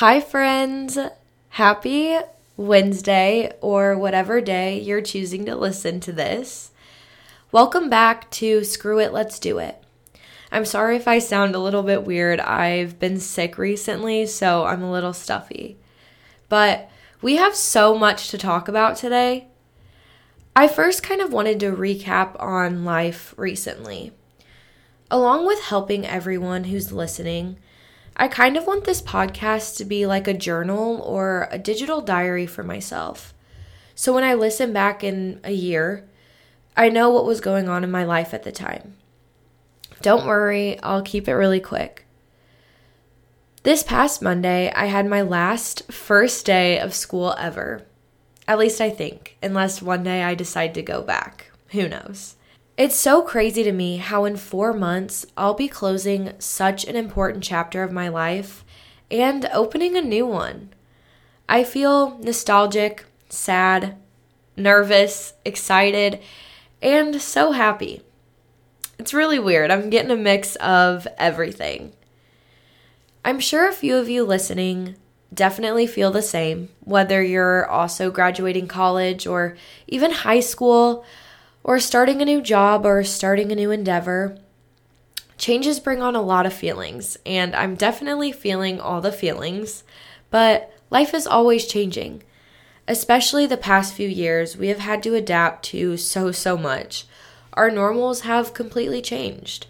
Hi, friends. Happy Wednesday or whatever day you're choosing to listen to this. Welcome back to Screw It, Let's Do It. I'm sorry if I sound a little bit weird. I've been sick recently, so I'm a little stuffy. But we have so much to talk about today. I first kind of wanted to recap on life recently. Along with helping everyone who's listening, I kind of want this podcast to be like a journal or a digital diary for myself. So when I listen back in a year, I know what was going on in my life at the time. Don't worry, I'll keep it really quick. This past Monday, I had my last first day of school ever. At least I think, unless one day I decide to go back. Who knows? It's so crazy to me how in four months I'll be closing such an important chapter of my life and opening a new one. I feel nostalgic, sad, nervous, excited, and so happy. It's really weird. I'm getting a mix of everything. I'm sure a few of you listening definitely feel the same, whether you're also graduating college or even high school or starting a new job or starting a new endeavor. Changes bring on a lot of feelings, and I'm definitely feeling all the feelings, but life is always changing. Especially the past few years, we have had to adapt to so, so much. Our normals have completely changed.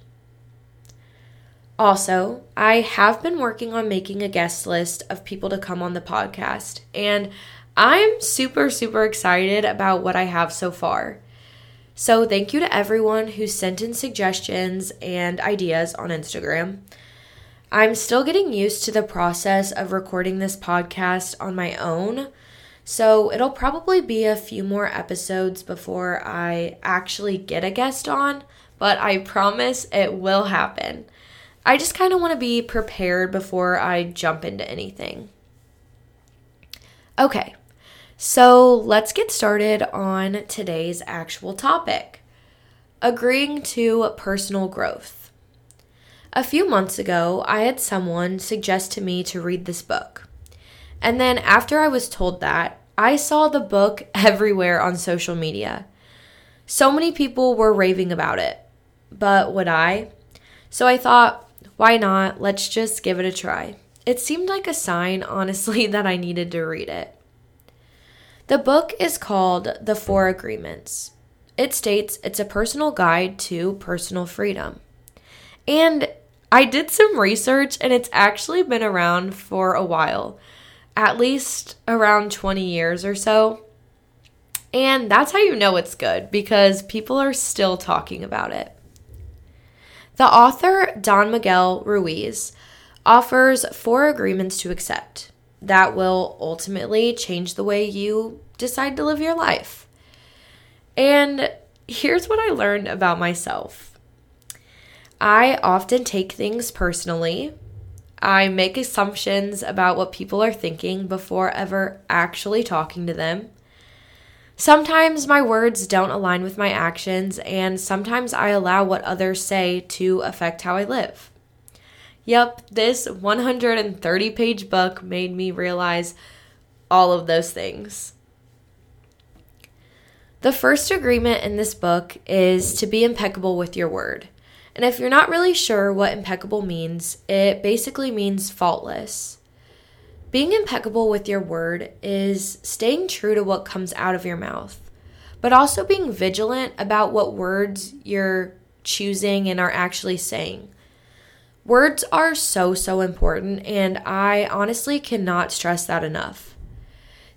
Also, I have been working on making a guest list of people to come on the podcast, and I'm super, super excited about what I have so far. So, thank you to everyone who sent in suggestions and ideas on Instagram. I'm still getting used to the process of recording this podcast on my own, so it'll probably be a few more episodes before I actually get a guest on, but I promise it will happen. I just kind of want to be prepared before I jump into anything. Okay, so let's get started on today's actual topic agreeing to personal growth. A few months ago, I had someone suggest to me to read this book. And then after I was told that, I saw the book everywhere on social media. So many people were raving about it, but would I? So I thought, why not? Let's just give it a try. It seemed like a sign, honestly, that I needed to read it. The book is called The Four Agreements. It states it's a personal guide to personal freedom. And I did some research and it's actually been around for a while, at least around 20 years or so. And that's how you know it's good because people are still talking about it. The author, Don Miguel Ruiz, offers four agreements to accept that will ultimately change the way you decide to live your life. And here's what I learned about myself I often take things personally. I make assumptions about what people are thinking before ever actually talking to them. Sometimes my words don't align with my actions, and sometimes I allow what others say to affect how I live. Yep, this 130 page book made me realize all of those things. The first agreement in this book is to be impeccable with your word. And if you're not really sure what impeccable means, it basically means faultless. Being impeccable with your word is staying true to what comes out of your mouth, but also being vigilant about what words you're choosing and are actually saying. Words are so, so important, and I honestly cannot stress that enough.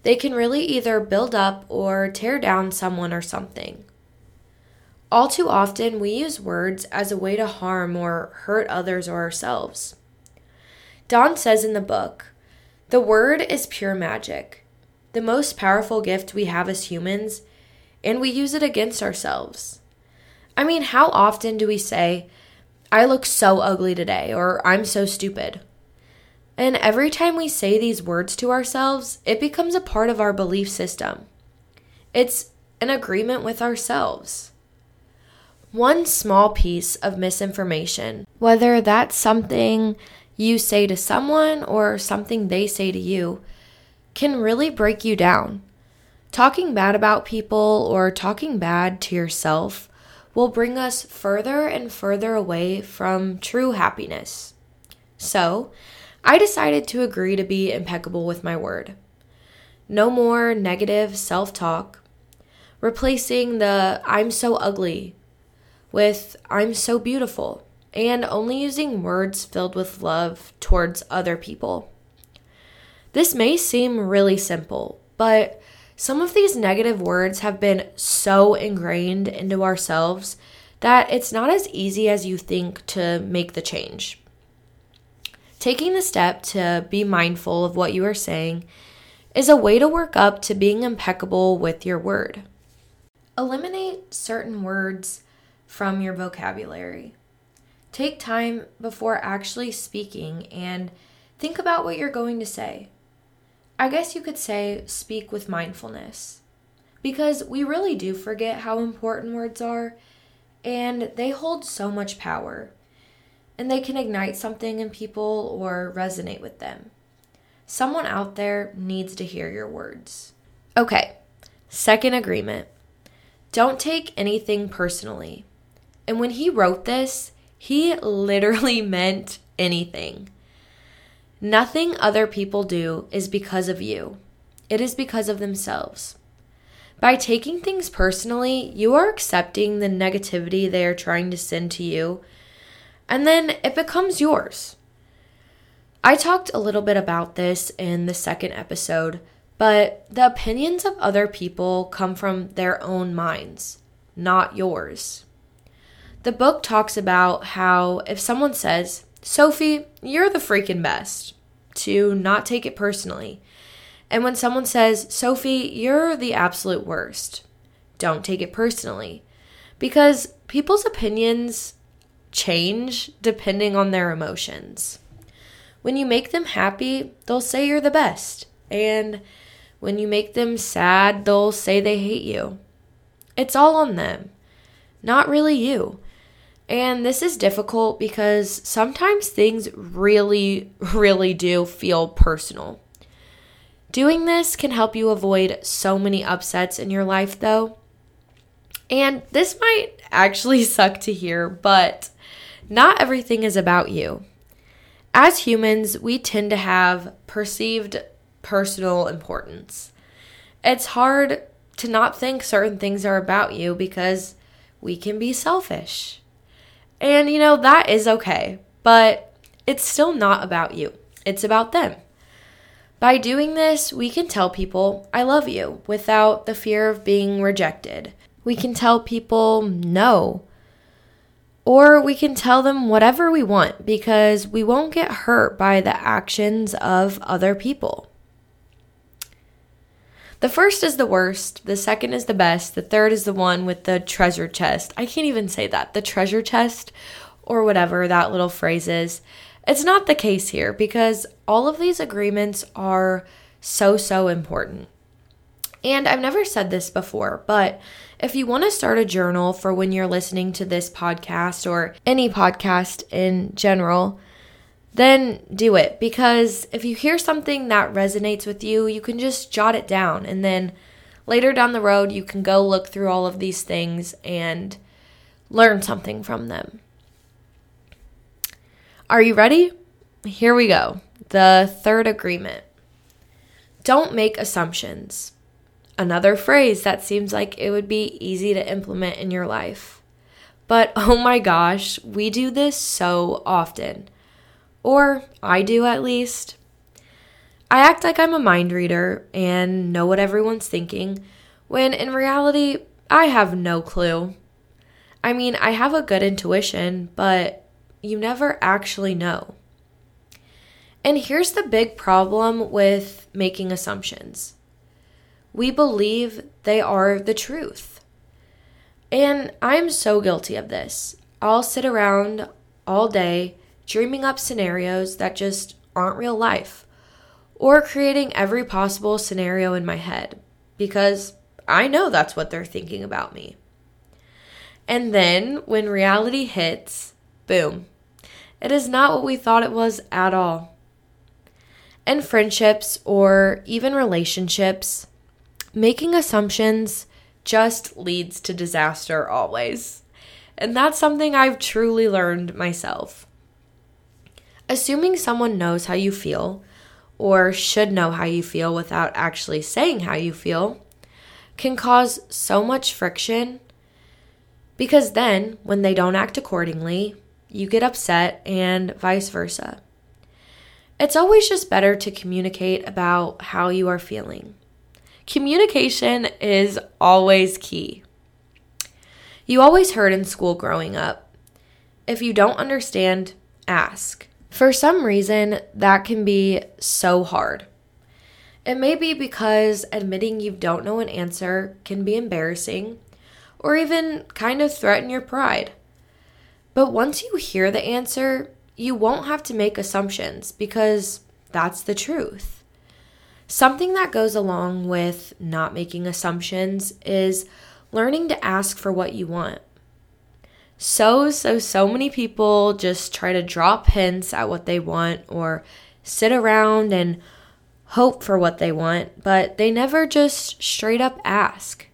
They can really either build up or tear down someone or something. All too often, we use words as a way to harm or hurt others or ourselves. Don says in the book The word is pure magic, the most powerful gift we have as humans, and we use it against ourselves. I mean, how often do we say, I look so ugly today, or I'm so stupid. And every time we say these words to ourselves, it becomes a part of our belief system. It's an agreement with ourselves. One small piece of misinformation, whether that's something you say to someone or something they say to you can really break you down. Talking bad about people or talking bad to yourself will bring us further and further away from true happiness. So, I decided to agree to be impeccable with my word. No more negative self talk, replacing the I'm so ugly with I'm so beautiful, and only using words filled with love towards other people. This may seem really simple, but some of these negative words have been so ingrained into ourselves that it's not as easy as you think to make the change. Taking the step to be mindful of what you are saying is a way to work up to being impeccable with your word. Eliminate certain words from your vocabulary. Take time before actually speaking and think about what you're going to say. I guess you could say speak with mindfulness. Because we really do forget how important words are, and they hold so much power. And they can ignite something in people or resonate with them. Someone out there needs to hear your words. Okay, second agreement don't take anything personally. And when he wrote this, he literally meant anything. Nothing other people do is because of you, it is because of themselves. By taking things personally, you are accepting the negativity they are trying to send to you, and then it becomes yours. I talked a little bit about this in the second episode, but the opinions of other people come from their own minds, not yours. The book talks about how if someone says, Sophie, you're the freaking best, to not take it personally. And when someone says, Sophie, you're the absolute worst, don't take it personally. Because people's opinions change depending on their emotions. When you make them happy, they'll say you're the best. And when you make them sad, they'll say they hate you. It's all on them, not really you. And this is difficult because sometimes things really, really do feel personal. Doing this can help you avoid so many upsets in your life, though. And this might actually suck to hear, but not everything is about you. As humans, we tend to have perceived personal importance. It's hard to not think certain things are about you because we can be selfish. And you know, that is okay, but it's still not about you, it's about them. By doing this, we can tell people, I love you, without the fear of being rejected. We can tell people no. Or we can tell them whatever we want because we won't get hurt by the actions of other people. The first is the worst, the second is the best, the third is the one with the treasure chest. I can't even say that. The treasure chest, or whatever that little phrase is. It's not the case here because all of these agreements are so, so important. And I've never said this before, but if you want to start a journal for when you're listening to this podcast or any podcast in general, then do it because if you hear something that resonates with you, you can just jot it down and then later down the road you can go look through all of these things and learn something from them. Are you ready? Here we go. The third agreement. Don't make assumptions. Another phrase that seems like it would be easy to implement in your life. But oh my gosh, we do this so often. Or I do at least. I act like I'm a mind reader and know what everyone's thinking, when in reality, I have no clue. I mean, I have a good intuition, but you never actually know. And here's the big problem with making assumptions we believe they are the truth. And I'm so guilty of this. I'll sit around all day dreaming up scenarios that just aren't real life, or creating every possible scenario in my head because I know that's what they're thinking about me. And then when reality hits, boom, It is not what we thought it was at all. In friendships or even relationships, making assumptions just leads to disaster always. And that's something I've truly learned myself. Assuming someone knows how you feel or should know how you feel without actually saying how you feel can cause so much friction because then when they don't act accordingly, you get upset and vice versa. It's always just better to communicate about how you are feeling. Communication is always key. You always heard in school growing up if you don't understand, ask. For some reason, that can be so hard. It may be because admitting you don't know an answer can be embarrassing or even kind of threaten your pride. But once you hear the answer, you won't have to make assumptions because that's the truth. Something that goes along with not making assumptions is learning to ask for what you want. So, so, so many people just try to drop hints at what they want or sit around and hope for what they want, but they never just straight up ask.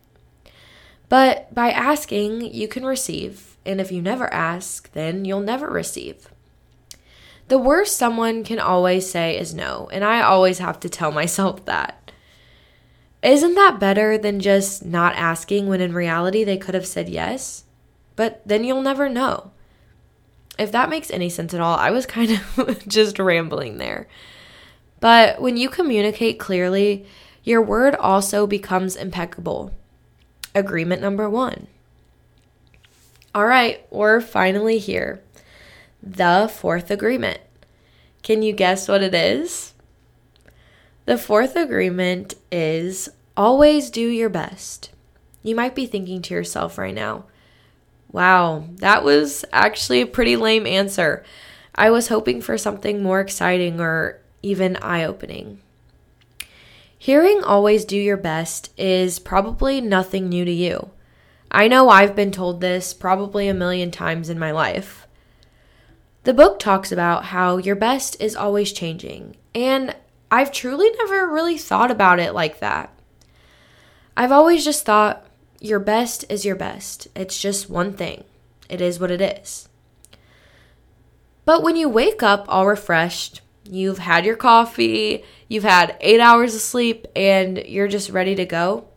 But by asking, you can receive, and if you never ask, then you'll never receive. The worst someone can always say is no, and I always have to tell myself that. Isn't that better than just not asking when in reality they could have said yes? But then you'll never know. If that makes any sense at all, I was kind of just rambling there. But when you communicate clearly, your word also becomes impeccable. Agreement number one. All right, we're finally here the fourth agreement. Can you guess what it is? The fourth agreement is always do your best. You might be thinking to yourself right now, wow, that was actually a pretty lame answer. I was hoping for something more exciting or even eye opening. Hearing always do your best is probably nothing new to you. I know I've been told this probably a million times in my life. The book talks about how your best is always changing, and I've truly never really thought about it like that. I've always just thought your best is your best. It's just one thing. It is what it is. But when you wake up all refreshed, you've had your coffee, you've had eight hours of sleep, and you're just ready to go,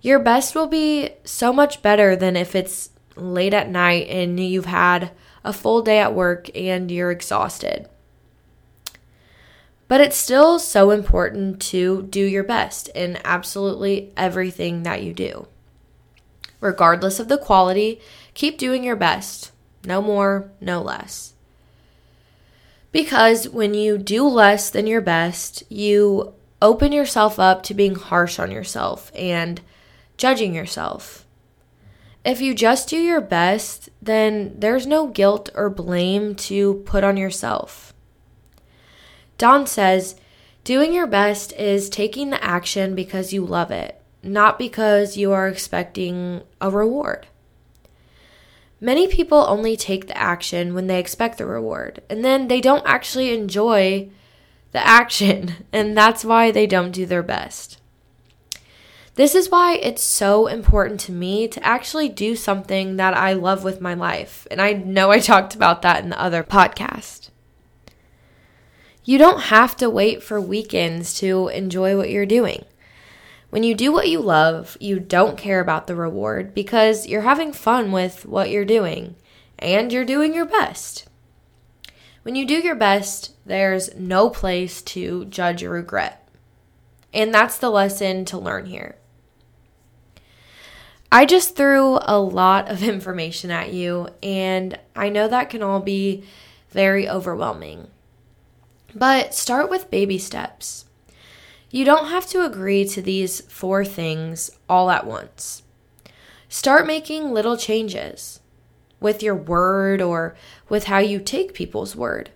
your best will be so much better than if it's late at night and you've had a full day at work and you're exhausted. But it's still so important to do your best in absolutely everything that you do. Regardless of the quality, keep doing your best. No more, no less. Because when you do less than your best, you open yourself up to being harsh on yourself and judging yourself. If you just do your best, then there's no guilt or blame to put on yourself. Don says, doing your best is taking the action because you love it, not because you are expecting a reward. Many people only take the action when they expect the reward, and then they don't actually enjoy the action, and that's why they don't do their best. This is why it's so important to me to actually do something that I love with my life. And I know I talked about that in the other podcast. You don't have to wait for weekends to enjoy what you're doing. When you do what you love, you don't care about the reward because you're having fun with what you're doing and you're doing your best. When you do your best, there's no place to judge or regret. And that's the lesson to learn here. I just threw a lot of information at you, and I know that can all be very overwhelming. But start with baby steps. You don't have to agree to these four things all at once. Start making little changes with your word or with how you take people's word.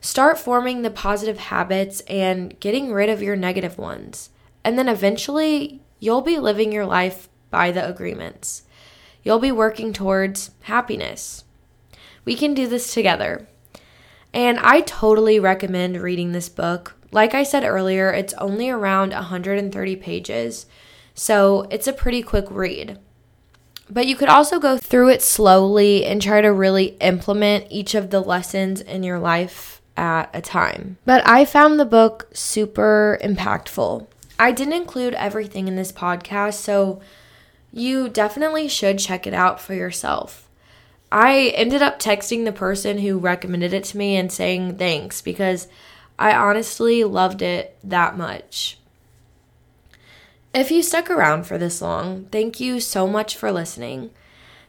Start forming the positive habits and getting rid of your negative ones. And then eventually, you'll be living your life by the agreements. You'll be working towards happiness. We can do this together. And I totally recommend reading this book. Like I said earlier, it's only around 130 pages, so it's a pretty quick read. But you could also go through it slowly and try to really implement each of the lessons in your life at a time. But I found the book super impactful. I didn't include everything in this podcast, so you definitely should check it out for yourself. I ended up texting the person who recommended it to me and saying thanks because I honestly loved it that much. If you stuck around for this long, thank you so much for listening.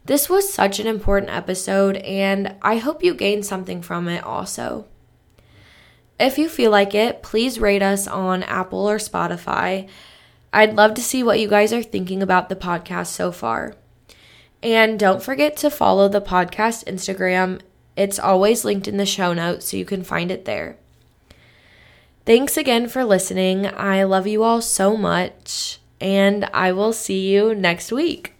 This was such an important episode, and I hope you gained something from it also. If you feel like it, please rate us on Apple or Spotify. I'd love to see what you guys are thinking about the podcast so far. And don't forget to follow the podcast Instagram. It's always linked in the show notes, so you can find it there. Thanks again for listening. I love you all so much, and I will see you next week.